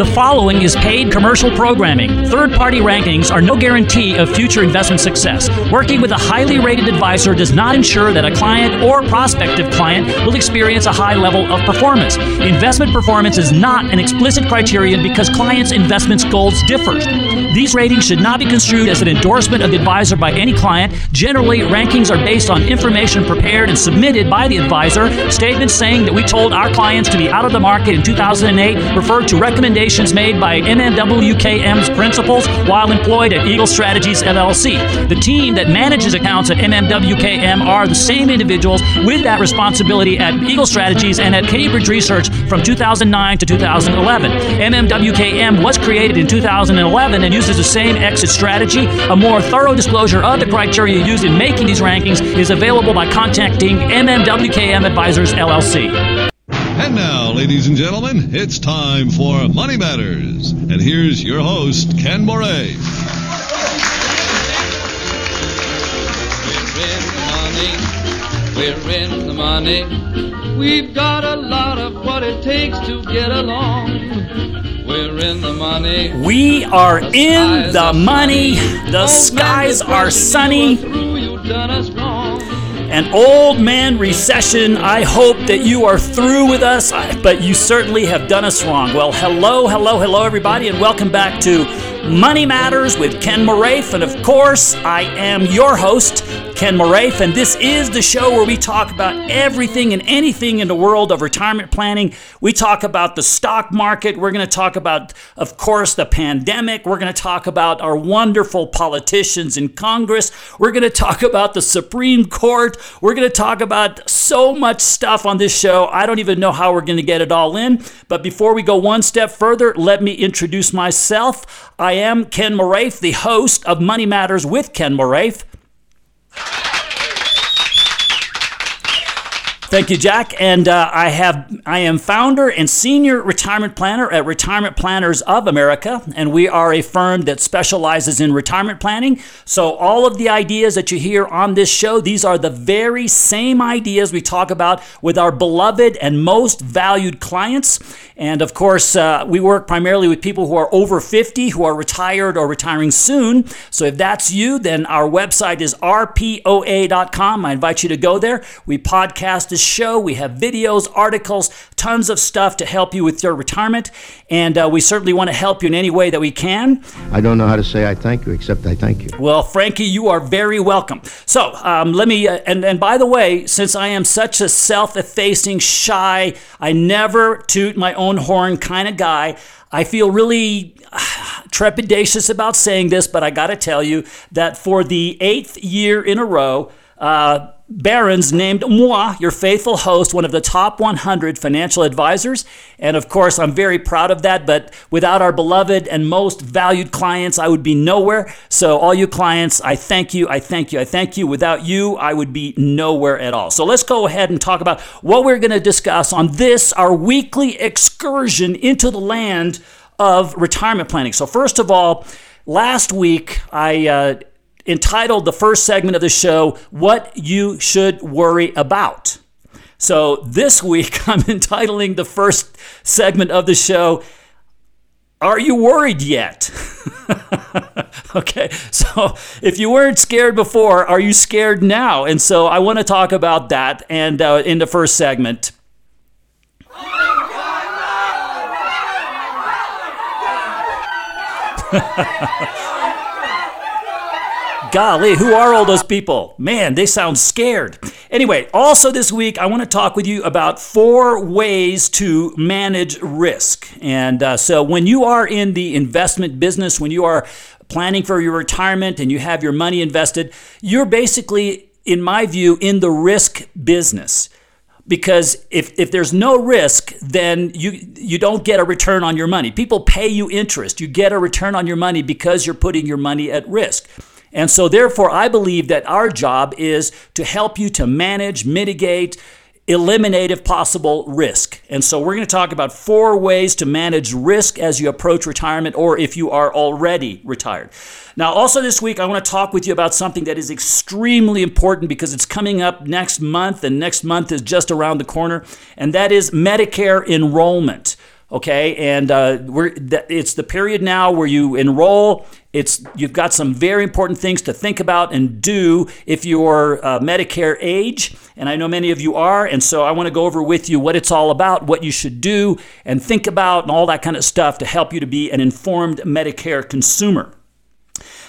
The following is paid commercial programming. Third party rankings are no guarantee of future investment success. Working with a highly rated advisor does not ensure that a client or prospective client will experience a high level of performance. Investment performance is not an explicit criterion because clients' investments goals differ. These ratings should not be construed as an endorsement of the advisor by any client. Generally, rankings are based on information prepared and submitted by the advisor. Statements saying that we told our clients to be out of the market in 2008 refer to recommendations made by MMWKM's principals while employed at Eagle Strategies LLC. The team that manages accounts at MMWKM are the same individuals with that responsibility at Eagle Strategies and at Cambridge Research from 2009 to 2011. MMWKM was created in 2011 and uses the same exit strategy. A more thorough disclosure of the criteria used in making these rankings is available by contacting MMWKM Advisors LLC. And now, ladies and gentlemen, it's time for Money Matters. And here's your host, Ken Moraif. We're in the money. We've got a lot of what it takes to get along. We're in the money. We are in the money. The skies are sunny. An old man recession. I hope that you are through with us, but you certainly have done us wrong. Well, hello, hello, hello, everybody, and welcome back to Money Matters with Ken Moraif. And of course, I am your host, Ken Moraif, and this is the show where we talk about everything and anything in the world of retirement planning. We talk about the stock market. We're going to talk about, of course, the pandemic. We're going to talk about our wonderful politicians in Congress. We're going to talk about the Supreme Court. We're going to talk about so much stuff on this show. I don't even know how we're going to get it all in. But before we go one step further, let me introduce myself. I am Ken Moraif, the host of Money Matters with Ken Moraif. Thank you, Jack. And uh, I have I am founder and senior retirement planner at Retirement Planners of America, and we are a firm that specializes in retirement planning. So all of the ideas that you hear on this show, these are the very same ideas we talk about with our beloved and most valued clients. And of course, uh, we work primarily with people who are over 50, who are retired or retiring soon. So if that's you, then our website is rpoa.com. I invite you to go there. We podcast this show. We have videos, articles, tons of stuff to help you with your retirement. And uh, we certainly want to help you in any way that we can. I don't know how to say I thank you, except I thank you. Well, Frankie, you are very welcome. So um, let me, uh, and, and by the way, since I am such a self effacing, shy, I never toot my own horn kind of guy. I feel really trepidatious about saying this, but I got to tell you that for the eighth year in a row, uh, Barron's named moi, your faithful host, one of the top 100 financial advisors. And of course, I'm very proud of that. But without our beloved and most valued clients, I would be nowhere. So, all you clients, I thank you, I thank you, I thank you. Without you, I would be nowhere at all. So, let's go ahead and talk about what we're going to discuss on this, our weekly excursion into the land of retirement planning. So, first of all, last week I uh, entitled the first segment of the show, What You Should Worry About. So this week, I'm entitling the first segment of the show, Are You Worried Yet? okay, so if you weren't scared before, are you scared now? And so I want to talk about that and uh, in the first segment. Golly, who are all those people? Man, they sound scared. Anyway, also this week, I want to talk with you about four ways to manage risk. And uh, so, when you are in the investment business, when you are planning for your retirement and you have your money invested, you're basically, in my view, in the risk business because if, if there's no risk then you you don't get a return on your money people pay you interest you get a return on your money because you're putting your money at risk and so, therefore, I believe that our job is to help you to manage, mitigate, eliminate, if possible, risk. And so, we're going to talk about four ways to manage risk as you approach retirement or if you are already retired. Now, also this week, I want to talk with you about something that is extremely important because it's coming up next month, and next month is just around the corner, and that is Medicare enrollment. Okay? And uh, we're it's the period now where you enroll. It's you've got some very important things to think about and do if you're uh, medicare age and i know many of you are and so i want to go over with you what it's all about what you should do and think about and all that kind of stuff to help you to be an informed medicare consumer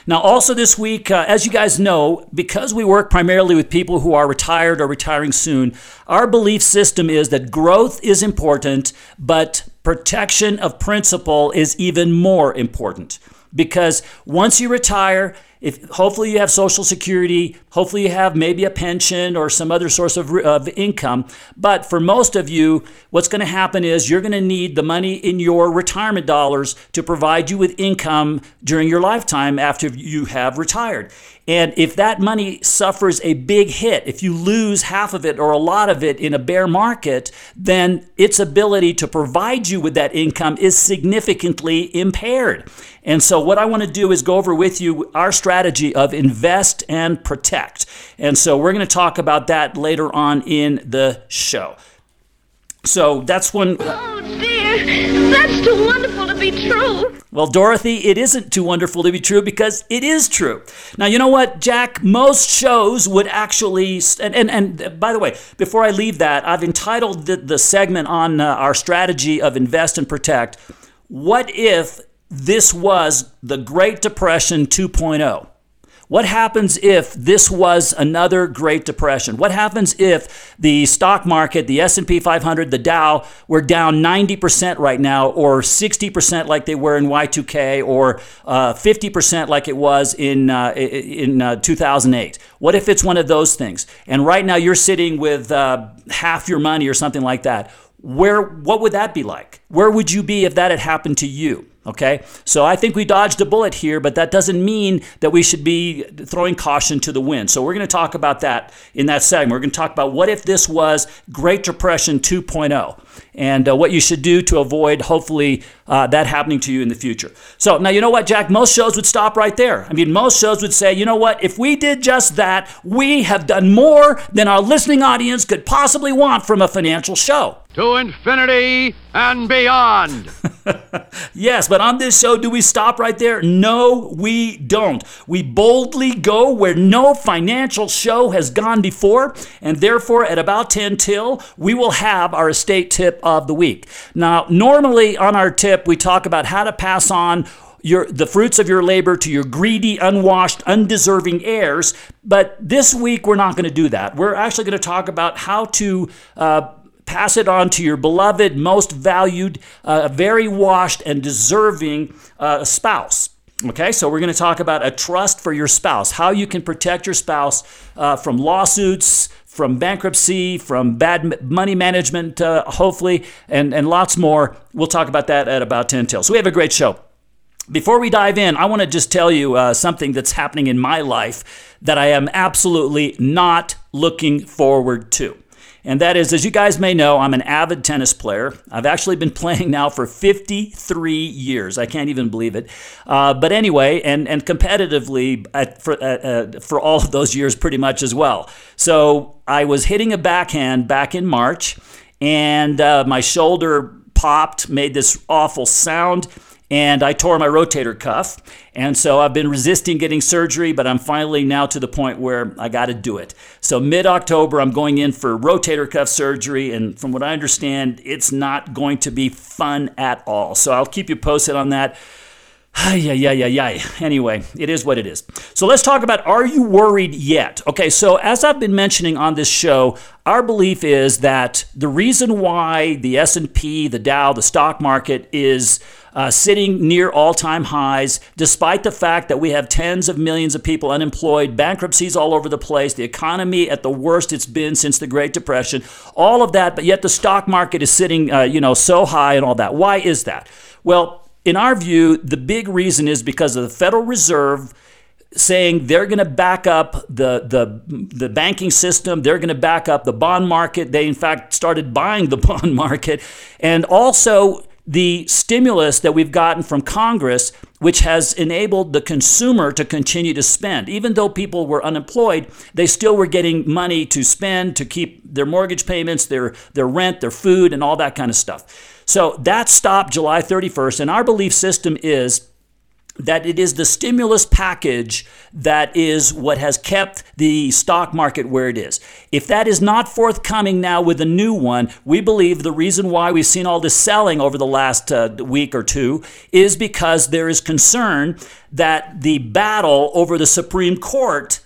now, also this week, uh, as you guys know, because we work primarily with people who are retired or retiring soon, our belief system is that growth is important, but protection of principle is even more important. Because once you retire, if hopefully you have social security hopefully you have maybe a pension or some other source of, of income but for most of you what's going to happen is you're going to need the money in your retirement dollars to provide you with income during your lifetime after you have retired and if that money suffers a big hit, if you lose half of it or a lot of it in a bear market, then its ability to provide you with that income is significantly impaired. And so, what I want to do is go over with you our strategy of invest and protect. And so, we're going to talk about that later on in the show. So, that's one. Oh, That's too wonderful to be true. Well, Dorothy, it isn't too wonderful to be true because it is true. Now, you know what, Jack? Most shows would actually, and, and, and by the way, before I leave that, I've entitled the, the segment on uh, our strategy of invest and protect, What If this was the Great Depression 2.0. What happens if this was another Great Depression? What happens if the stock market, the S&P 500, the Dow were down 90% right now or 60% like they were in Y2K or uh, 50% like it was in uh, in uh, 2008? What if it's one of those things? And right now you're sitting with uh, half your money or something like that. Where what would that be like? Where would you be if that had happened to you? Okay, so I think we dodged a bullet here, but that doesn't mean that we should be throwing caution to the wind. So we're going to talk about that in that segment. We're going to talk about what if this was Great Depression 2.0 and uh, what you should do to avoid, hopefully, uh, that happening to you in the future. So now, you know what, Jack? Most shows would stop right there. I mean, most shows would say, you know what? If we did just that, we have done more than our listening audience could possibly want from a financial show. To infinity and beyond. yes, but on this show, do we stop right there? No, we don't. We boldly go where no financial show has gone before, and therefore, at about 10 till, we will have our estate tip of the week. Now, normally on our tip, we talk about how to pass on your, the fruits of your labor to your greedy, unwashed, undeserving heirs. But this week, we're not going to do that. We're actually going to talk about how to. Uh, pass it on to your beloved, most valued, uh, very washed, and deserving uh, spouse. Okay, so we're going to talk about a trust for your spouse, how you can protect your spouse uh, from lawsuits, from bankruptcy, from bad money management, uh, hopefully, and, and lots more. We'll talk about that at about 10 till. So we have a great show. Before we dive in, I want to just tell you uh, something that's happening in my life that I am absolutely not looking forward to. And that is, as you guys may know, I'm an avid tennis player. I've actually been playing now for 53 years. I can't even believe it. Uh, but anyway, and, and competitively at, for, uh, for all of those years, pretty much as well. So I was hitting a backhand back in March, and uh, my shoulder popped, made this awful sound and I tore my rotator cuff. And so I've been resisting getting surgery, but I'm finally now to the point where I got to do it. So mid October, I'm going in for rotator cuff surgery. And from what I understand, it's not going to be fun at all. So I'll keep you posted on that. Yeah, yeah, yeah, yeah. Anyway, it is what it is. So let's talk about are you worried yet? Okay, so as I've been mentioning on this show, our belief is that the reason why the S&P, the Dow, the stock market is uh, sitting near all time highs, despite the fact that we have tens of millions of people unemployed, bankruptcies all over the place, the economy at the worst it's been since the Great Depression, all of that, but yet the stock market is sitting, uh, you know, so high and all that. Why is that? Well, in our view, the big reason is because of the Federal Reserve saying they're going to back up the, the, the banking system, they're going to back up the bond market. They, in fact, started buying the bond market. And also, the stimulus that we've gotten from Congress, which has enabled the consumer to continue to spend. Even though people were unemployed, they still were getting money to spend to keep their mortgage payments, their, their rent, their food, and all that kind of stuff. So that stopped July 31st. And our belief system is that it is the stimulus package that is what has kept the stock market where it is. If that is not forthcoming now with a new one, we believe the reason why we've seen all this selling over the last uh, week or two is because there is concern that the battle over the Supreme Court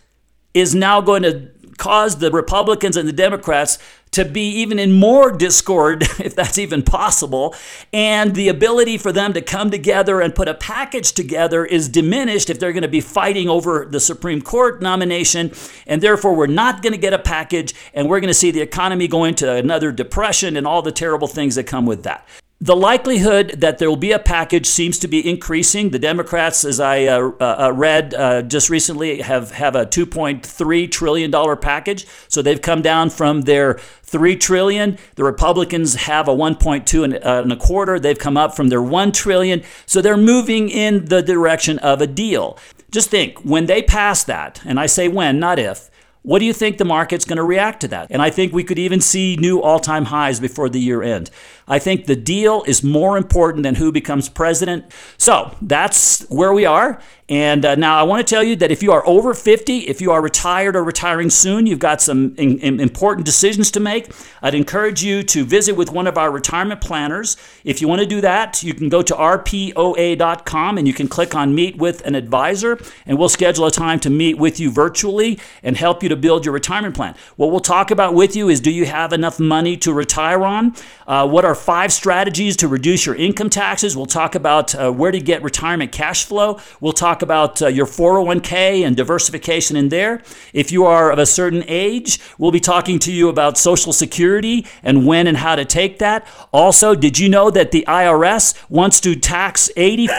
is now going to cause the Republicans and the Democrats to be even in more discord, if that's even possible. And the ability for them to come together and put a package together is diminished if they're going to be fighting over the Supreme Court nomination. And therefore, we're not going to get a package, and we're going to see the economy go into another depression and all the terrible things that come with that. The likelihood that there will be a package seems to be increasing. The Democrats, as I uh, uh, read uh, just recently, have, have a $2.3 trillion package. So they've come down from their 3 trillion. The Republicans have a 1.2 and, uh, and a quarter. They've come up from their 1 trillion. So they're moving in the direction of a deal. Just think when they pass that, and I say when, not if, what do you think the market's going to react to that? And I think we could even see new all time highs before the year end. I think the deal is more important than who becomes president. So that's where we are. And uh, now I want to tell you that if you are over 50, if you are retired or retiring soon, you've got some in, in important decisions to make. I'd encourage you to visit with one of our retirement planners. If you want to do that, you can go to rpoa.com and you can click on Meet with an Advisor, and we'll schedule a time to meet with you virtually and help you to build your retirement plan. What we'll talk about with you is do you have enough money to retire on? Uh, what are five strategies to reduce your income taxes? We'll talk about uh, where to get retirement cash flow. We'll talk about uh, your 401k and diversification in there. If you are of a certain age, we'll be talking to you about Social Security and when and how to take that. Also, did you know that the IRS wants to tax 80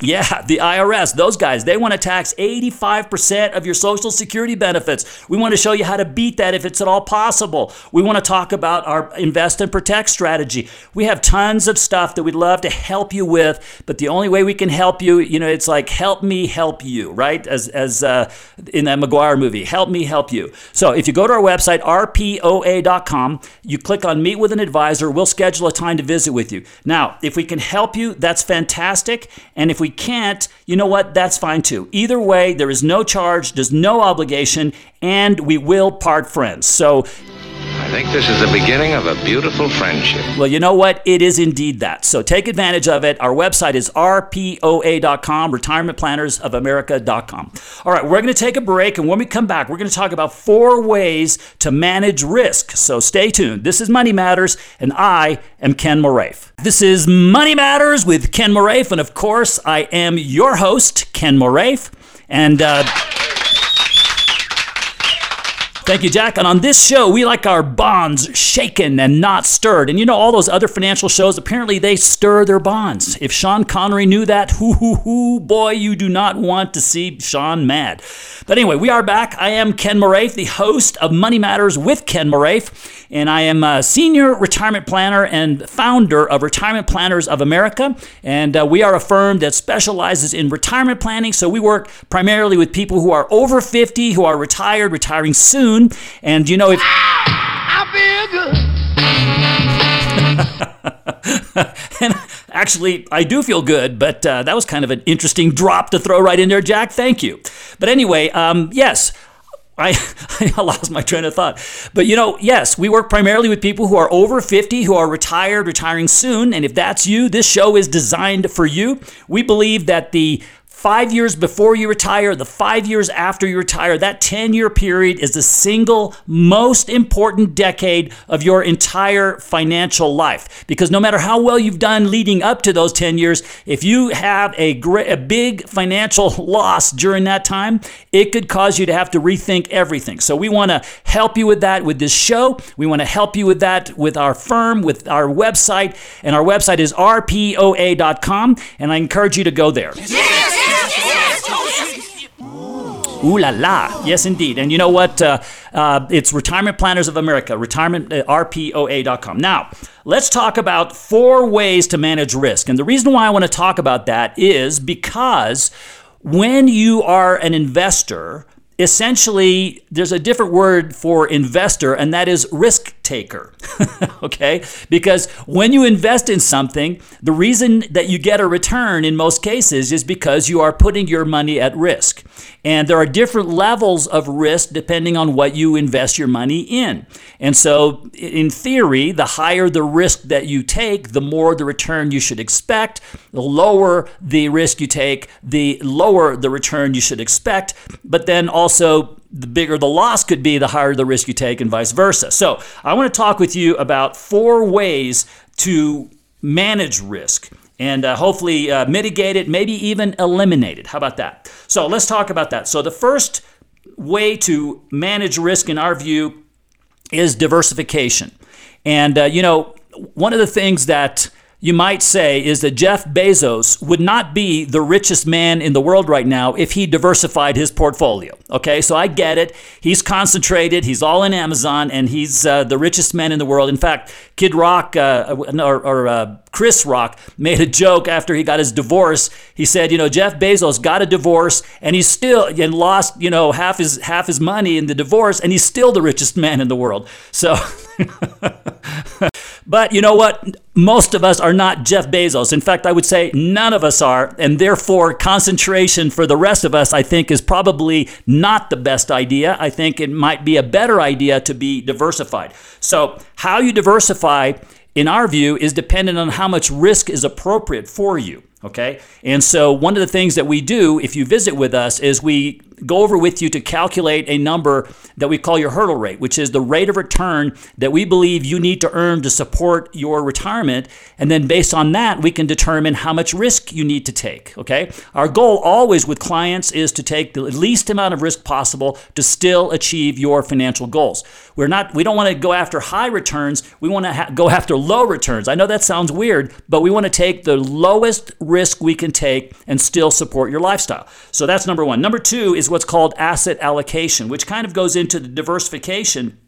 yeah, the IRS, those guys, they want to tax 85% of your Social Security benefits. We want to show you how to beat that if it's at all possible. We want to talk about our invest and protect strategy. We have tons of stuff that we'd love to help you with, but the only way we can help you, you know, it's like help me help you, right? As, as uh, in that Maguire movie, help me help you. So if you go to our website, rpoa.com, you click on meet with an advisor, we'll schedule a time to visit with you. Now, if we can help you, that's fantastic. And if we can't, you know what? That's fine too. Either way, there is no charge, there's no obligation, and we will part friends. So think this is the beginning of a beautiful friendship. Well, you know what? It is indeed that. So take advantage of it. Our website is rpoa.com, retirementplannersofamerica.com. All right, we're going to take a break, and when we come back, we're going to talk about four ways to manage risk. So stay tuned. This is Money Matters, and I am Ken Moraif. This is Money Matters with Ken Moraif, and of course, I am your host, Ken Moraif. And, uh, Thank you, Jack. And on this show, we like our bonds shaken and not stirred. And you know, all those other financial shows, apparently they stir their bonds. If Sean Connery knew that, hoo hoo hoo, boy, you do not want to see Sean mad. But anyway, we are back. I am Ken Moraif, the host of Money Matters with Ken Moraif, and I am a senior retirement planner and founder of Retirement Planners of America. And uh, we are a firm that specializes in retirement planning. So we work primarily with people who are over 50, who are retired, retiring soon and you know if. I feel good. and actually, I do feel good, but uh, that was kind of an interesting drop to throw right in there, Jack. Thank you. But anyway, um, yes, I, I, lost my train of thought. But you know, yes, we work primarily with people who are over 50, who are retired, retiring soon. And if that's you, this show is designed for you. We believe that the five years before you retire, the five years after you retire, that 10 year period is the single most important decade of your entire financial life. Because no matter how well you've done leading up to those 10 years, if you have a, great, a big financial loss during that time, it could cause you to have to rethink everything. So we want to help you with that with this show. We want to help you with that with our firm, with our website. And our website is rpoa.com. And I encourage you to go there. Yes! Ooh la la. Yes, indeed. And you know what? Uh, uh, it's Retirement Planners of America, retirement, uh, rpoa.com. Now, let's talk about four ways to manage risk. And the reason why I want to talk about that is because when you are an investor, essentially there's a different word for investor, and that is risk taker. okay? Because when you invest in something, the reason that you get a return in most cases is because you are putting your money at risk. And there are different levels of risk depending on what you invest your money in. And so, in theory, the higher the risk that you take, the more the return you should expect. The lower the risk you take, the lower the return you should expect. But then also, the bigger the loss could be, the higher the risk you take, and vice versa. So, I want to talk with you about four ways to manage risk and uh, hopefully uh, mitigate it, maybe even eliminate it. How about that? So let's talk about that. So the first way to manage risk, in our view, is diversification. And, uh, you know, one of the things that you might say is that Jeff Bezos would not be the richest man in the world right now if he diversified his portfolio. Okay, so I get it. He's concentrated, he's all in Amazon, and he's uh, the richest man in the world. In fact, Kid Rock uh, or, or uh, Chris Rock made a joke after he got his divorce. He said, you know, Jeff Bezos got a divorce and he's still and lost, you know, half his half his money in the divorce, and he's still the richest man in the world. So. but you know what? Most of us are not Jeff Bezos. In fact, I would say none of us are. And therefore, concentration for the rest of us, I think, is probably not the best idea. I think it might be a better idea to be diversified. So, how you diversify, in our view, is dependent on how much risk is appropriate for you. Okay? And so, one of the things that we do if you visit with us is we go over with you to calculate a number that we call your hurdle rate, which is the rate of return that we believe you need to earn to support your retirement. And then based on that, we can determine how much risk you need to take. Okay? Our goal always with clients is to take the least amount of risk possible to still achieve your financial goals. We're not we don't want to go after high returns. We want to ha- go after low returns. I know that sounds weird, but we want to take the lowest risk we can take and still support your lifestyle. So that's number 1. Number 2 is what's called asset allocation, which kind of goes into the diversification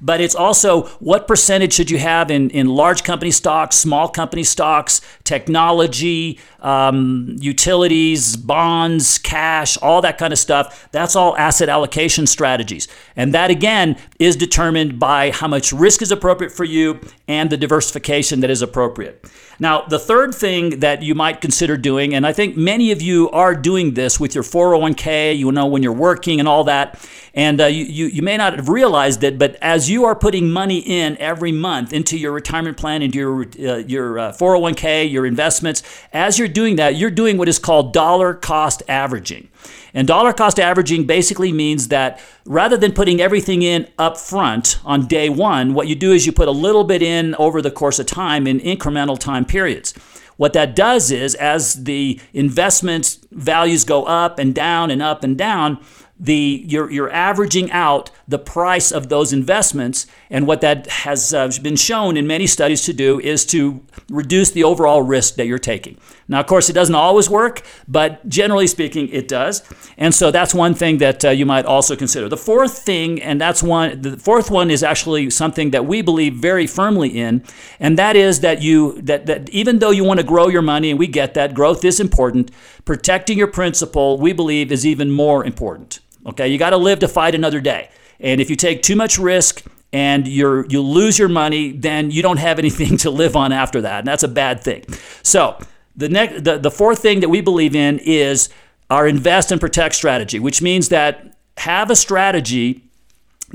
but it's also what percentage should you have in, in large company stocks, small company stocks, technology, um, utilities, bonds, cash, all that kind of stuff. That's all asset allocation strategies. And that again is determined by how much risk is appropriate for you and the diversification that is appropriate. Now, the third thing that you might consider doing, and I think many of you are doing this with your 401k, you know, when you're working and all that, and uh, you, you, you may not have realized it, but as you are putting money in every month into your retirement plan, into your, uh, your uh, 401k, your investments, as you're doing that, you're doing what is called dollar cost averaging. And dollar cost averaging basically means that rather than putting everything in up front on day one, what you do is you put a little bit in over the course of time in incremental time periods. What that does is, as the investment values go up and down and up and down, the you're, you're averaging out the price of those investments. And what that has uh, been shown in many studies to do is to reduce the overall risk that you're taking. Now of course it doesn't always work but generally speaking it does. And so that's one thing that uh, you might also consider. The fourth thing and that's one the fourth one is actually something that we believe very firmly in and that is that you that, that even though you want to grow your money and we get that growth is important protecting your principal we believe is even more important Okay, you got to live to fight another day. And if you take too much risk and you're you lose your money, then you don't have anything to live on after that, and that's a bad thing. So the next, the, the fourth thing that we believe in is our invest and protect strategy, which means that have a strategy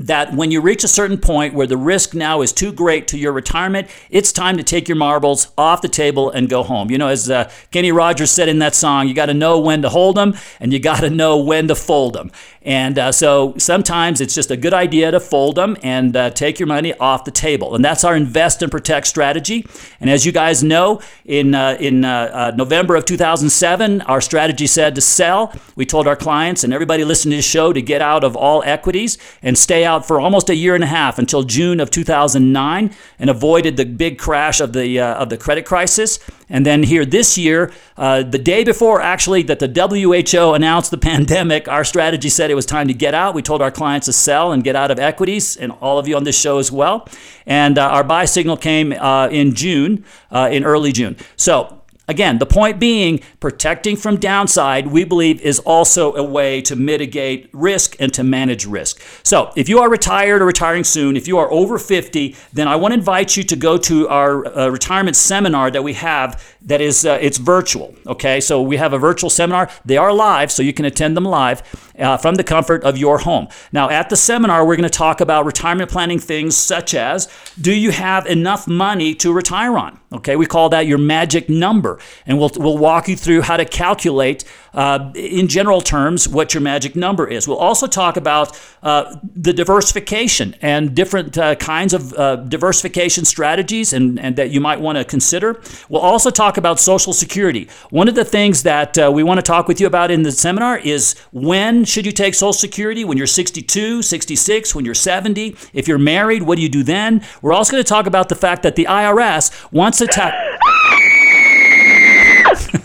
that when you reach a certain point where the risk now is too great to your retirement, it's time to take your marbles off the table and go home. You know, as uh, Kenny Rogers said in that song, you got to know when to hold them and you got to know when to fold them. And uh, so sometimes it's just a good idea to fold them and uh, take your money off the table. And that's our invest and protect strategy. And as you guys know, in, uh, in uh, uh, November of 2007, our strategy said to sell. We told our clients and everybody listening to this show to get out of all equities and stay out for almost a year and a half until June of 2009 and avoided the big crash of the, uh, of the credit crisis. And then here this year, uh, the day before actually that the WHO announced the pandemic, our strategy said it was time to get out. We told our clients to sell and get out of equities, and all of you on this show as well. And uh, our buy signal came uh, in June, uh, in early June. So Again, the point being, protecting from downside, we believe, is also a way to mitigate risk and to manage risk. So, if you are retired or retiring soon, if you are over 50, then I want to invite you to go to our uh, retirement seminar that we have that is uh, it's virtual okay? So we have a virtual seminar. They are live so you can attend them live uh, from the comfort of your home. Now at the seminar we're going to talk about retirement planning things such as do you have enough money to retire on okay? We call that your magic number. And we'll, we'll walk you through how to calculate uh, in general terms what your magic number is. We'll also talk about uh, the diversification and different uh, kinds of uh, diversification strategies and, and that you might want to consider. We'll also talk talk about Social Security. One of the things that uh, we want to talk with you about in the seminar is when should you take Social Security? When you're 62, 66, when you're 70? If you're married, what do you do then? We're also going to talk about the fact that the IRS wants to tax.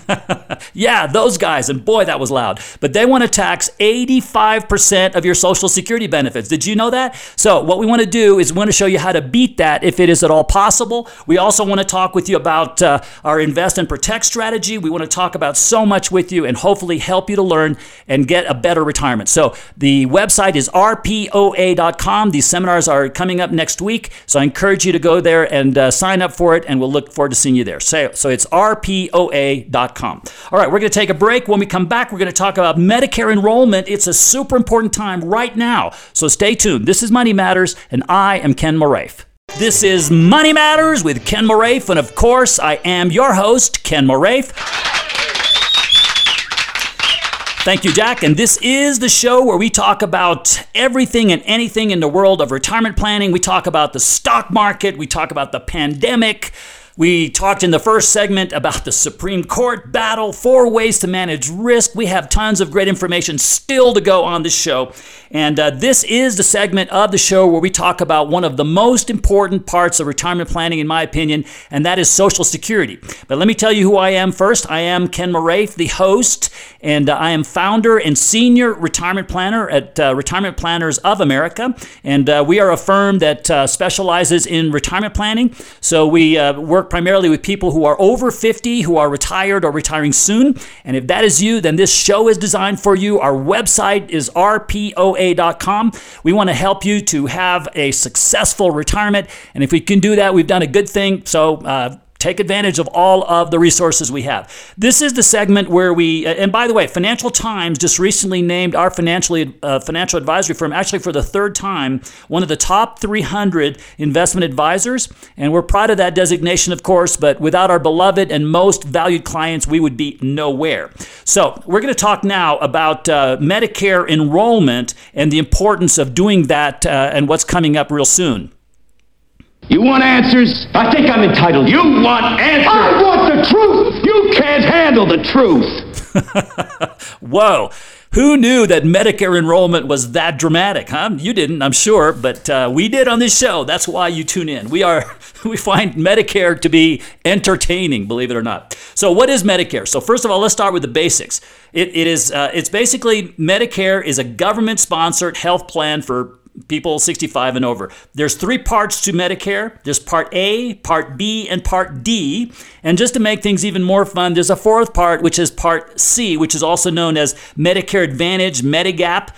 yeah, those guys. And boy, that was loud. But they want to tax 85% of your Social Security benefits. Did you know that? So, what we want to do is we want to show you how to beat that if it is at all possible. We also want to talk with you about uh, our invest and protect strategy. We want to talk about so much with you and hopefully help you to learn and get a better retirement. So, the website is rpoa.com. These seminars are coming up next week. So, I encourage you to go there and uh, sign up for it, and we'll look forward to seeing you there. So, so it's rpoa.com. All right, we're going to take a break. When we come back, we're going to talk about Medicare enrollment. It's a super important time right now. So stay tuned. This is Money Matters, and I am Ken Moraif. This is Money Matters with Ken Moraif, and of course, I am your host, Ken Moraif. Thank you, Jack. And this is the show where we talk about everything and anything in the world of retirement planning. We talk about the stock market, we talk about the pandemic. We talked in the first segment about the Supreme Court battle, four ways to manage risk. We have tons of great information still to go on this show. And uh, this is the segment of the show where we talk about one of the most important parts of retirement planning, in my opinion, and that is Social Security. But let me tell you who I am first. I am Ken Moraif, the host, and uh, I am founder and senior retirement planner at uh, Retirement Planners of America. And uh, we are a firm that uh, specializes in retirement planning. So we uh, work work primarily with people who are over 50, who are retired or retiring soon. And if that is you, then this show is designed for you. Our website is rpoa.com. We want to help you to have a successful retirement. And if we can do that, we've done a good thing. So, uh, take advantage of all of the resources we have. This is the segment where we, uh, and by the way, Financial Times just recently named our financially uh, financial advisory firm actually for the third time one of the top 300 investment advisors, and we're proud of that designation, of course. But without our beloved and most valued clients, we would be nowhere. So we're going to talk now about uh, Medicare enrollment and the importance of doing that, uh, and what's coming up real soon. You want answers? I think I'm entitled. You want answers? I want the truth! You can't handle the truth! Whoa. Who knew that Medicare enrollment was that dramatic, huh? You didn't, I'm sure, but uh, we did on this show. That's why you tune in. We are we find Medicare to be entertaining, believe it or not. So, what is Medicare? So, first of all, let's start with the basics. It, it is uh, it's basically Medicare is a government-sponsored health plan for people 65 and over. There's three parts to Medicare. There's part A, part B, and part D. And just to make things even more fun, there's a fourth part, which is part C, which is also known as Medicare Advantage, Medigap.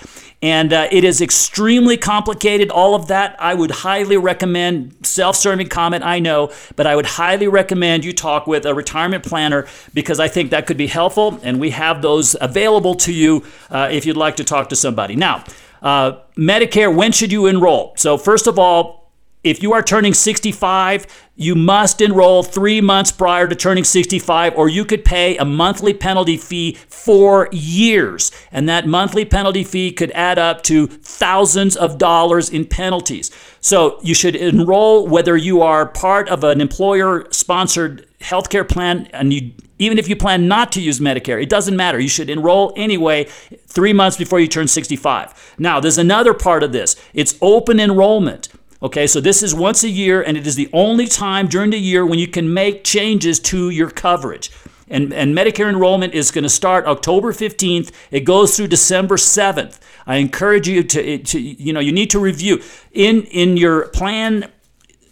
And uh, it is extremely complicated, all of that. I would highly recommend, self serving comment, I know, but I would highly recommend you talk with a retirement planner because I think that could be helpful. And we have those available to you uh, if you'd like to talk to somebody. Now, uh, Medicare, when should you enroll? So, first of all, if you are turning 65, you must enroll three months prior to turning 65, or you could pay a monthly penalty fee for years. And that monthly penalty fee could add up to thousands of dollars in penalties. So you should enroll whether you are part of an employer sponsored healthcare plan and you even if you plan not to use Medicare, it doesn't matter. You should enroll anyway three months before you turn 65. Now, there's another part of this it's open enrollment. Okay, so this is once a year, and it is the only time during the year when you can make changes to your coverage. And, and Medicare enrollment is going to start October 15th. It goes through December 7th. I encourage you to, to you know, you need to review. In, in your plan,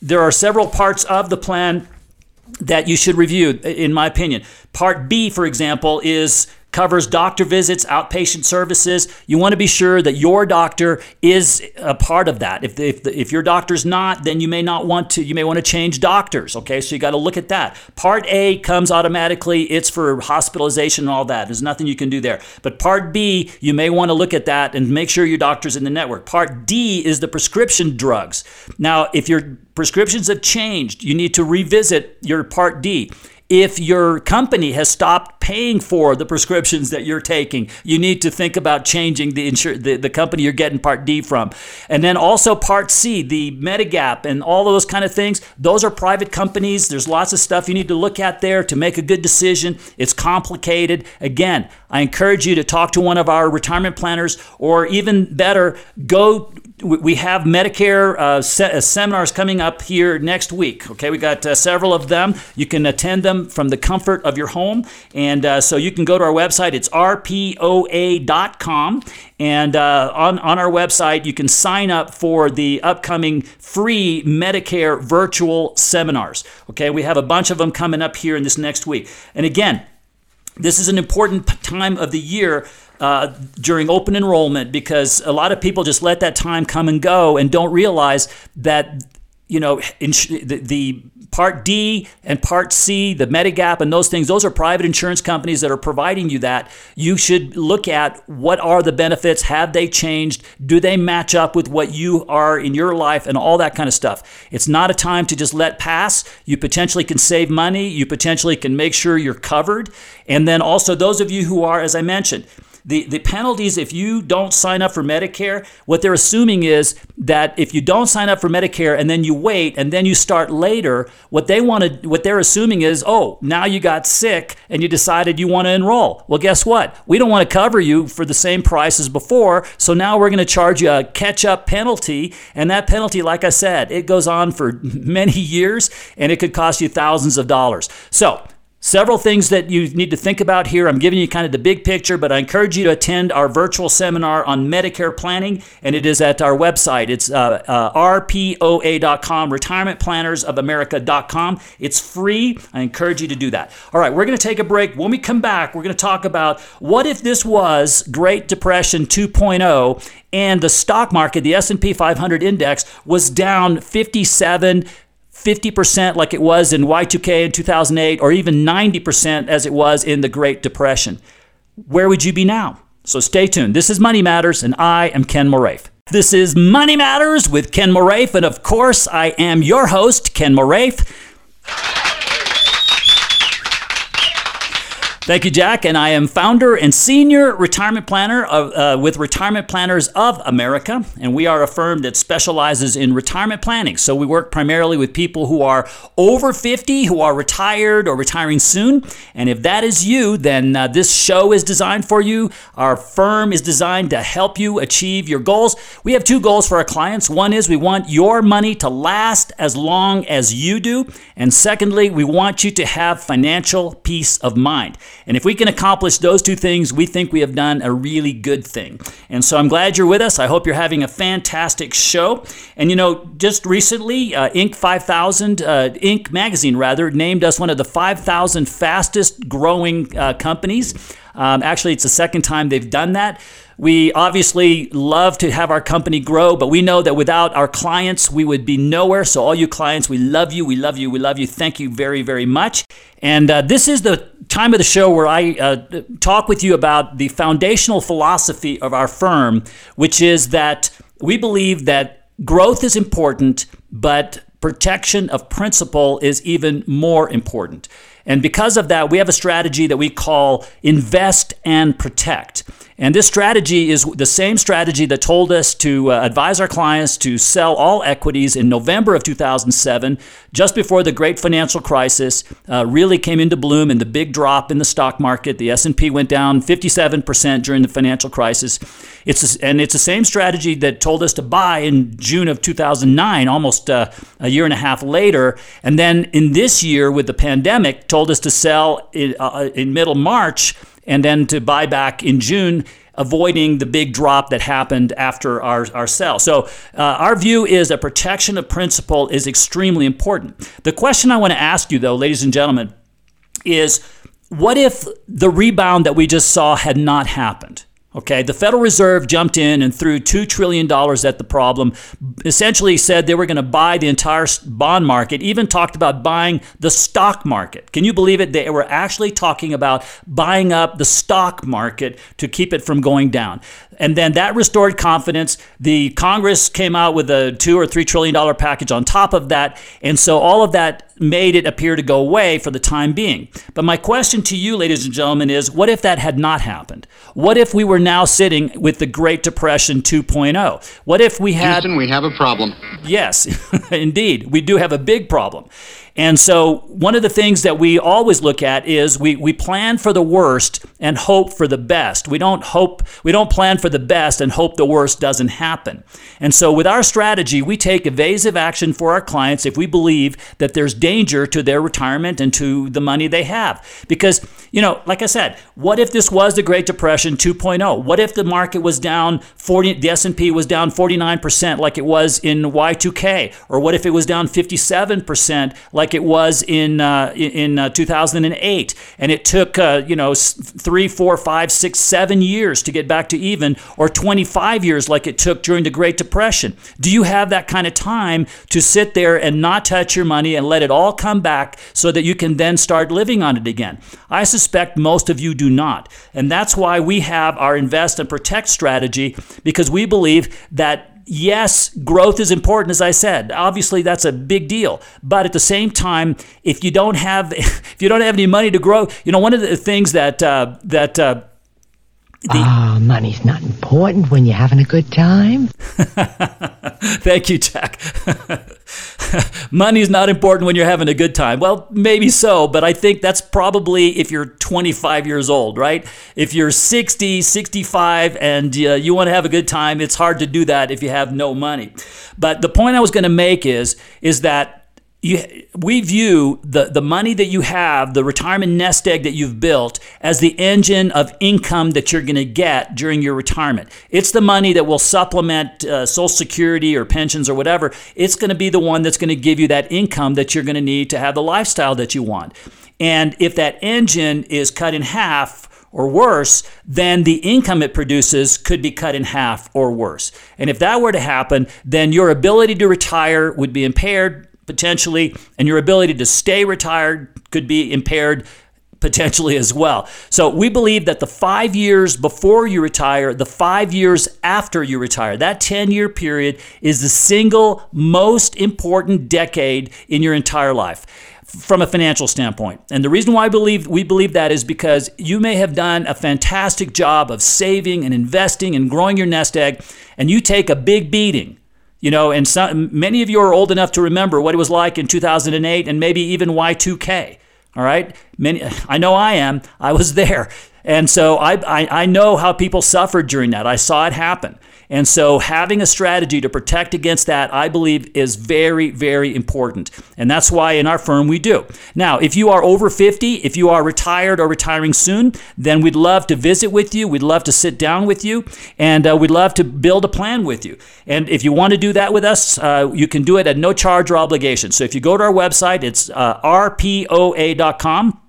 there are several parts of the plan that you should review, in my opinion. Part B, for example, is covers doctor visits, outpatient services. You want to be sure that your doctor is a part of that. If, if, if your doctor's not, then you may not want to, you may want to change doctors. Okay, so you got to look at that. Part A comes automatically, it's for hospitalization and all that. There's nothing you can do there. But Part B, you may want to look at that and make sure your doctor's in the network. Part D is the prescription drugs. Now, if your prescriptions have changed, you need to revisit your Part D. If your company has stopped paying for the prescriptions that you're taking, you need to think about changing the, insur- the, the company you're getting Part D from. And then also Part C, the Medigap and all those kind of things, those are private companies. There's lots of stuff you need to look at there to make a good decision. It's complicated. Again, I encourage you to talk to one of our retirement planners or even better, go we have Medicare uh, se- uh, seminars coming up here next week. Okay, we got uh, several of them. You can attend them from the comfort of your home, and uh, so you can go to our website. It's rpoa.com, and uh, on on our website you can sign up for the upcoming free Medicare virtual seminars. Okay, we have a bunch of them coming up here in this next week, and again. This is an important time of the year uh, during open enrollment because a lot of people just let that time come and go and don't realize that you know ins- the, the Part D and Part C, the Medigap and those things, those are private insurance companies that are providing you that. You should look at what are the benefits, have they changed, do they match up with what you are in your life, and all that kind of stuff. It's not a time to just let pass. You potentially can save money, you potentially can make sure you're covered. And then also, those of you who are, as I mentioned, the, the penalties if you don't sign up for Medicare, what they're assuming is that if you don't sign up for Medicare and then you wait and then you start later, what they want to what they're assuming is, oh, now you got sick and you decided you want to enroll. Well, guess what? We don't want to cover you for the same price as before, so now we're going to charge you a catch-up penalty, and that penalty, like I said, it goes on for many years and it could cost you thousands of dollars. So Several things that you need to think about here. I'm giving you kind of the big picture, but I encourage you to attend our virtual seminar on Medicare planning, and it is at our website. It's uh, uh, rpoa.com, retirementplannersofamerica.com. It's free. I encourage you to do that. All right, we're going to take a break. When we come back, we're going to talk about what if this was Great Depression 2.0 and the stock market, the S&P 500 index, was down 57 50% like it was in Y2K in 2008, or even 90% as it was in the Great Depression. Where would you be now? So stay tuned. This is Money Matters, and I am Ken Moraif. This is Money Matters with Ken Moraif, and of course, I am your host, Ken Moraif. Thank you, Jack. And I am founder and senior retirement planner of, uh, with Retirement Planners of America. And we are a firm that specializes in retirement planning. So we work primarily with people who are over 50, who are retired or retiring soon. And if that is you, then uh, this show is designed for you. Our firm is designed to help you achieve your goals. We have two goals for our clients. One is we want your money to last as long as you do. And secondly, we want you to have financial peace of mind. And if we can accomplish those two things, we think we have done a really good thing. And so I'm glad you're with us. I hope you're having a fantastic show. And you know, just recently, uh, Inc. 5000, uh, Inc. magazine rather, named us one of the 5,000 fastest growing uh, companies. Um, actually, it's the second time they've done that. We obviously love to have our company grow, but we know that without our clients, we would be nowhere. So, all you clients, we love you, we love you, we love you. Thank you very, very much. And uh, this is the time of the show where I uh, talk with you about the foundational philosophy of our firm, which is that we believe that growth is important, but protection of principle is even more important. And because of that, we have a strategy that we call invest and protect. And this strategy is the same strategy that told us to uh, advise our clients to sell all equities in November of 2007, just before the great financial crisis uh, really came into bloom and the big drop in the stock market. The S&P went down 57% during the financial crisis. It's and it's the same strategy that told us to buy in June of 2009, almost uh, a year and a half later. And then in this year with the pandemic, told us to sell in, uh, in middle March and then to buy back in June avoiding the big drop that happened after our, our sell. So, uh, our view is that protection of principal is extremely important. The question I want to ask you, though, ladies and gentlemen, is what if the rebound that we just saw had not happened? Okay, the Federal Reserve jumped in and threw $2 trillion at the problem, essentially said they were going to buy the entire bond market, even talked about buying the stock market. Can you believe it? They were actually talking about buying up the stock market to keep it from going down. And then that restored confidence. The Congress came out with a two or three trillion dollar package on top of that. And so all of that made it appear to go away for the time being. But my question to you, ladies and gentlemen, is what if that had not happened? What if we were now sitting with the Great Depression 2.0? What if we had. Houston, we have a problem. Yes, indeed. We do have a big problem. And so, one of the things that we always look at is we, we plan for the worst and hope for the best. We don't hope, we don't plan for the best and hope the worst doesn't happen. And so, with our strategy, we take evasive action for our clients if we believe that there's danger to their retirement and to the money they have. Because, you know, like I said, what if this was the Great Depression 2.0? What if the market was down 40, the S&P was down 49% like it was in Y2K? Or what if it was down 57% like like it was in uh, in uh, 2008, and it took uh, you know three, four, five, six, seven years to get back to even, or 25 years like it took during the Great Depression. Do you have that kind of time to sit there and not touch your money and let it all come back so that you can then start living on it again? I suspect most of you do not, and that's why we have our invest and protect strategy because we believe that yes, growth is important, as I said. Obviously, that's a big deal. But at the same time, if you don't have if you don't have any money to grow, you know, one of the things that uh, that uh, Ah, oh, money's not important when you're having a good time. Thank you, Jack. money's not important when you're having a good time. Well, maybe so, but I think that's probably if you're 25 years old, right? If you're 60, 65, and uh, you want to have a good time, it's hard to do that if you have no money. But the point I was going to make is is that you, we view the, the money that you have, the retirement nest egg that you've built, as the engine of income that you're going to get during your retirement. It's the money that will supplement uh, Social Security or pensions or whatever. It's going to be the one that's going to give you that income that you're going to need to have the lifestyle that you want. And if that engine is cut in half, or worse, then the income it produces could be cut in half or worse. And if that were to happen, then your ability to retire would be impaired potentially, and your ability to stay retired could be impaired potentially as well. So we believe that the five years before you retire, the five years after you retire, that 10 year period is the single most important decade in your entire life from a financial standpoint. And the reason why I believe we believe that is because you may have done a fantastic job of saving and investing and growing your nest egg and you take a big beating you know, and some, many of you are old enough to remember what it was like in 2008 and maybe even Y2K. All right, many. I know I am. I was there, and so I, I I know how people suffered during that. I saw it happen. And so having a strategy to protect against that, I believe, is very, very important. And that's why in our firm we do. Now, if you are over 50, if you are retired or retiring soon, then we'd love to visit with you. We'd love to sit down with you. And uh, we'd love to build a plan with you. And if you want to do that with us, uh, you can do it at no charge or obligation. So if you go to our website, it's uh, rpoa.com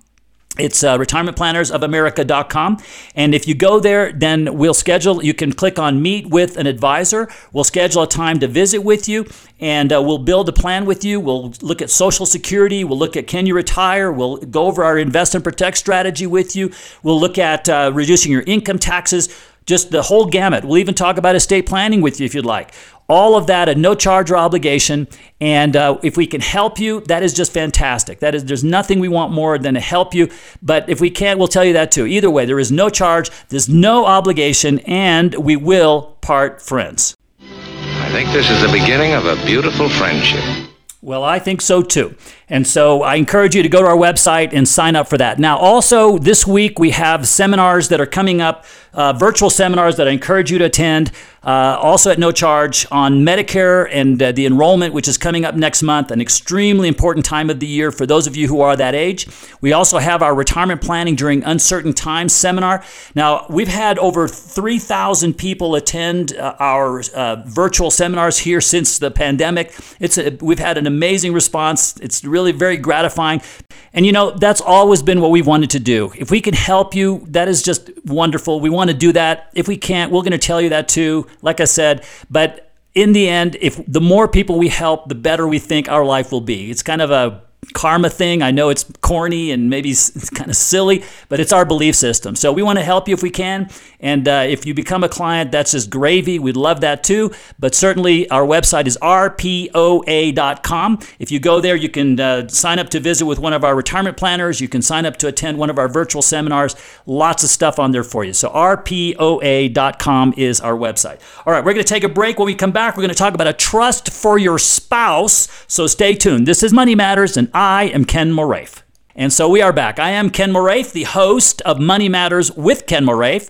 it's uh, retirementplannersofamerica.com. And if you go there, then we'll schedule, you can click on Meet with an Advisor. We'll schedule a time to visit with you and uh, we'll build a plan with you. We'll look at Social Security. We'll look at can you retire. We'll go over our invest and protect strategy with you. We'll look at uh, reducing your income taxes just the whole gamut. We'll even talk about estate planning with you if you'd like. All of that at no charge or obligation. And uh, if we can help you, that is just fantastic. That is, there's nothing we want more than to help you. But if we can't, we'll tell you that too. Either way, there is no charge, there's no obligation, and we will part friends. I think this is the beginning of a beautiful friendship. Well, I think so too. And so I encourage you to go to our website and sign up for that. Now, also this week we have seminars that are coming up, uh, virtual seminars that I encourage you to attend, uh, also at no charge on Medicare and uh, the enrollment, which is coming up next month, an extremely important time of the year for those of you who are that age. We also have our retirement planning during uncertain times seminar. Now, we've had over 3,000 people attend uh, our uh, virtual seminars here since the pandemic. It's a, we've had an amazing response. It's really really very gratifying. And you know, that's always been what we've wanted to do. If we can help you, that is just wonderful. We want to do that. If we can't, we're going to tell you that too, like I said. But in the end, if the more people we help, the better we think our life will be. It's kind of a karma thing. I know it's corny and maybe it's kind of silly, but it's our belief system. So we want to help you if we can. And uh, if you become a client, that's just gravy. We'd love that too. But certainly our website is rpoa.com. If you go there, you can uh, sign up to visit with one of our retirement planners. You can sign up to attend one of our virtual seminars. Lots of stuff on there for you. So rpoa.com is our website. All right, we're going to take a break. When we come back, we're going to talk about a trust for your spouse. So stay tuned. This is Money Matters, and I am Ken Moraif. And so we are back. I am Ken Moraif, the host of Money Matters with Ken Moraif.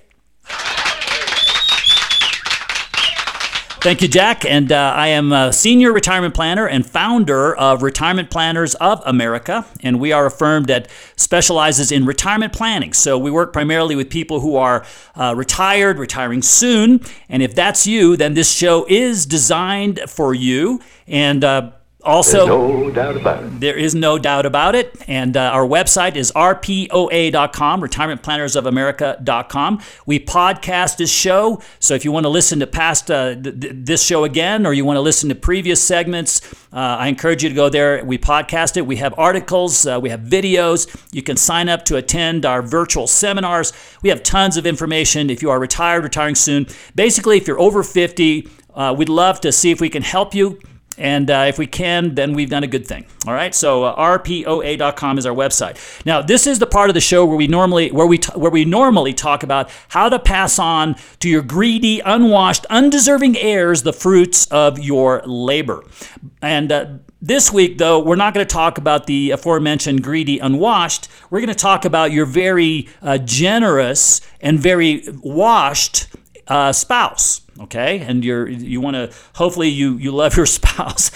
Thank you, Jack. And uh, I am a senior retirement planner and founder of Retirement Planners of America. And we are a firm that specializes in retirement planning. So we work primarily with people who are uh, retired, retiring soon. And if that's you, then this show is designed for you. And uh, also, no doubt about it. There is no doubt about it. And uh, our website is rpoa.com, retirementplannersofamerica.com. We podcast this show. So if you want to listen to past uh, th- th- this show again or you want to listen to previous segments, uh, I encourage you to go there. We podcast it. We have articles, uh, we have videos. You can sign up to attend our virtual seminars. We have tons of information if you are retired, retiring soon. Basically, if you're over 50, uh, we'd love to see if we can help you and uh, if we can, then we've done a good thing. All right. So uh, rpoa.com is our website. Now, this is the part of the show where we normally where we t- where we normally talk about how to pass on to your greedy, unwashed, undeserving heirs the fruits of your labor. And uh, this week, though, we're not going to talk about the aforementioned greedy, unwashed. We're going to talk about your very uh, generous and very washed uh, spouse okay? And you're you want to hopefully you you love your spouse.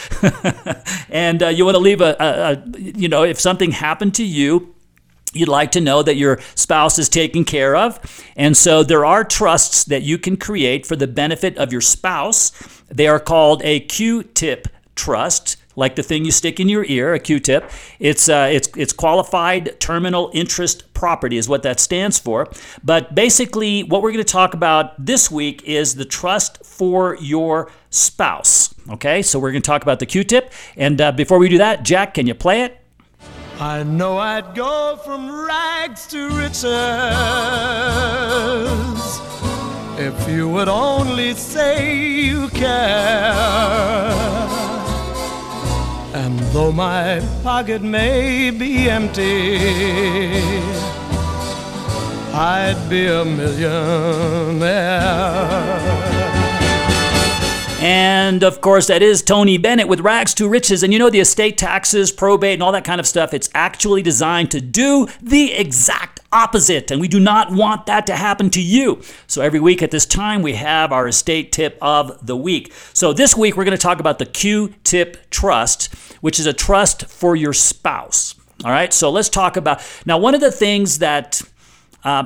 And uh, you want to leave a, a, a, you know if something happened to you you'd like to know that your spouse is taken care of. And so there are trusts that you can create for the benefit of your spouse. They are called a q-tip trust like the thing you stick in your ear, a Q-tip. It's uh, it's it's qualified terminal interest property is what that stands for. But basically, what we're going to talk about this week is the trust for your spouse. Okay, so we're going to talk about the Q-tip. And uh, before we do that, Jack, can you play it? I know I'd go from rags to riches if you would only say you care. And though my pocket may be empty, I'd be a millionaire. And of course, that is Tony Bennett with Rags to Riches. And you know, the estate taxes, probate, and all that kind of stuff, it's actually designed to do the exact opposite. And we do not want that to happen to you. So every week at this time, we have our estate tip of the week. So this week, we're going to talk about the Q Tip Trust, which is a trust for your spouse. All right, so let's talk about now. One of the things that uh,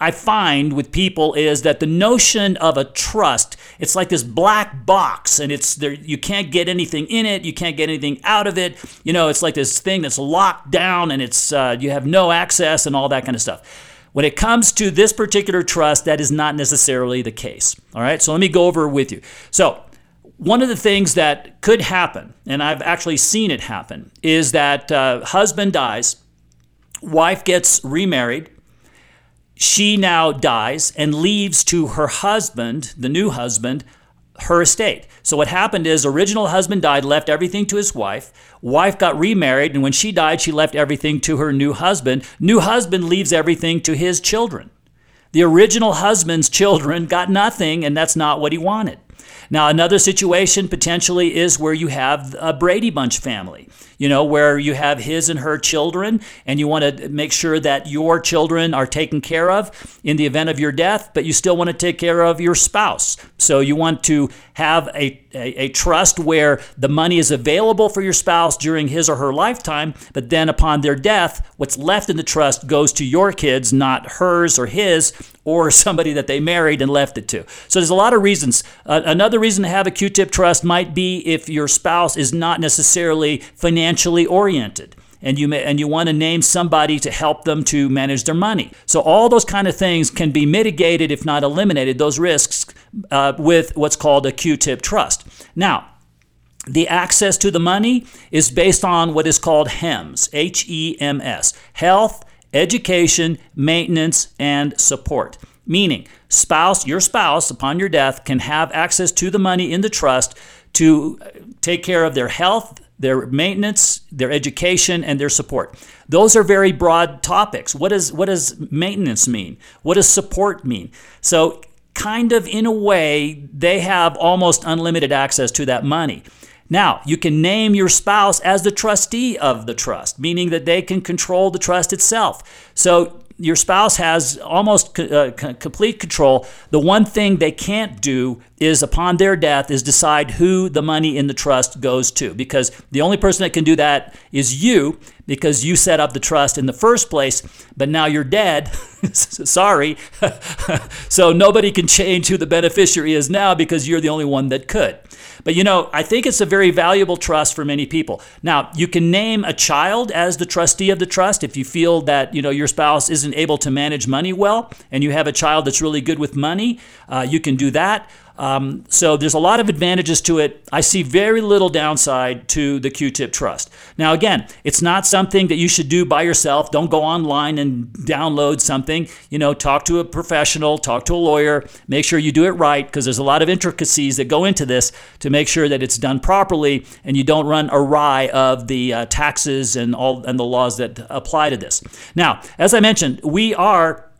I find with people is that the notion of a trust, it's like this black box and it's there you can't get anything in it, you can't get anything out of it. You know, it's like this thing that's locked down and it's uh, you have no access and all that kind of stuff. When it comes to this particular trust, that is not necessarily the case. All right, so let me go over with you. So, one of the things that could happen, and I've actually seen it happen, is that uh, husband dies, wife gets remarried, she now dies and leaves to her husband, the new husband, her estate. So what happened is original husband died, left everything to his wife. Wife got remarried, and when she died, she left everything to her new husband. New husband leaves everything to his children. The original husband's children got nothing, and that's not what he wanted. Now, another situation potentially is where you have a Brady Bunch family you know, where you have his and her children, and you want to make sure that your children are taken care of in the event of your death, but you still want to take care of your spouse. So you want to have a, a, a, trust where the money is available for your spouse during his or her lifetime, but then upon their death, what's left in the trust goes to your kids, not hers or his or somebody that they married and left it to. So there's a lot of reasons. Uh, another reason to have a Q-tip trust might be if your spouse is not necessarily financially oriented and you may, and you want to name somebody to help them to manage their money. So all those kind of things can be mitigated, if not eliminated, those risks uh, with what's called a Q-tip trust. Now. The access to the money is based on what is called HEMS, H E M S, health, education, maintenance, and support. Meaning, spouse, your spouse, upon your death, can have access to the money in the trust to uh, take care of their health, their maintenance, their education, and their support. Those are very broad topics. What does what does maintenance mean? What does support mean? So kind of in a way, they have almost unlimited access to that money. Now, you can name your spouse as the trustee of the trust, meaning that they can control the trust itself. So your spouse has almost uh, complete control. The one thing they can't do is upon their death is decide who the money in the trust goes to because the only person that can do that is you because you set up the trust in the first place but now you're dead sorry so nobody can change who the beneficiary is now because you're the only one that could but you know i think it's a very valuable trust for many people. Now you can name a child as the trustee of the trust. If you feel that you know your spouse isn't able to manage money well and you have a child that's really good with money uh, you can do that um, so there's a lot of advantages to it. I see very little downside to the Q-tip trust. Now again, it's not something that you should do by yourself. Don't go online and download something. You know, talk to a professional, talk to a lawyer, make sure you do it right because there's a lot of intricacies that go into this to make sure that it's done properly and you don't run awry of the uh, taxes and all and the laws that apply to this. Now, as I mentioned, we are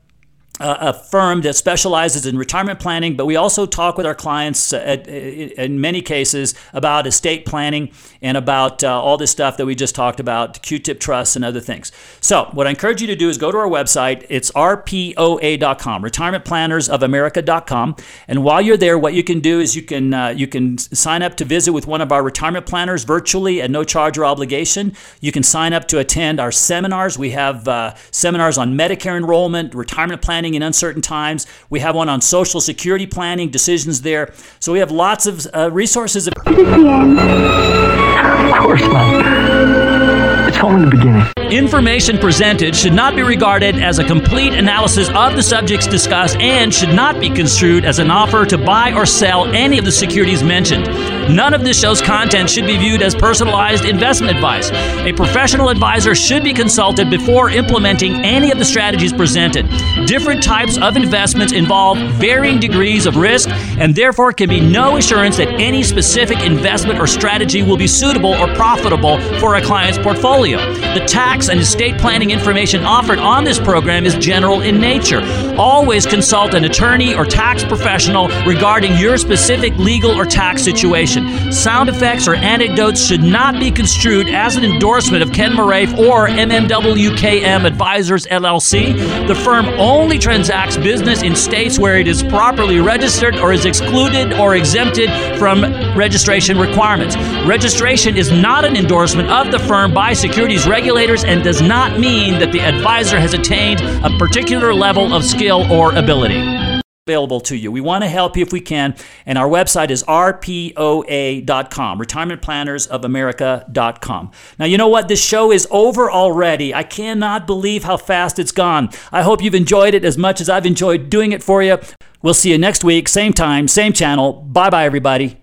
a firm that specializes in retirement planning, but we also talk with our clients uh, at, in many cases about estate planning and about uh, all this stuff that we just talked about, Q-tip trusts and other things. So, what I encourage you to do is go to our website. It's rpoa.com, retirementplannersofamerica.com. And while you're there, what you can do is you can uh, you can sign up to visit with one of our retirement planners virtually at no charge or obligation. You can sign up to attend our seminars. We have uh, seminars on Medicare enrollment, retirement planning planning in uncertain times. We have one on social security planning, decisions there. So we have lots of uh, resources. Is this the end? Of course not. It's only the beginning. Information presented should not be regarded as a complete analysis of the subjects discussed and should not be construed as an offer to buy or sell any of the securities mentioned. None of this show's content should be viewed as personalized investment advice. A professional advisor should be consulted before implementing any of the strategies presented. Different types of investments involve varying degrees of risk, and therefore can be no assurance that any specific investment or strategy will be suitable or profitable for a client's portfolio. The tax and estate planning information offered on this program is general in nature. Always consult an attorney or tax professional regarding your specific legal or tax situation Sound effects or anecdotes should not be construed as an endorsement of Ken Moraif or MMWKM Advisors LLC. The firm only transacts business in states where it is properly registered or is excluded or exempted from registration requirements. Registration is not an endorsement of the firm by securities regulators and does not mean that the advisor has attained a particular level of skill or ability available to you. We want to help you if we can, and our website is rpoa.com, retirementplannersofamerica.com. Now, you know what? This show is over already. I cannot believe how fast it's gone. I hope you've enjoyed it as much as I've enjoyed doing it for you. We'll see you next week, same time, same channel. Bye bye, everybody.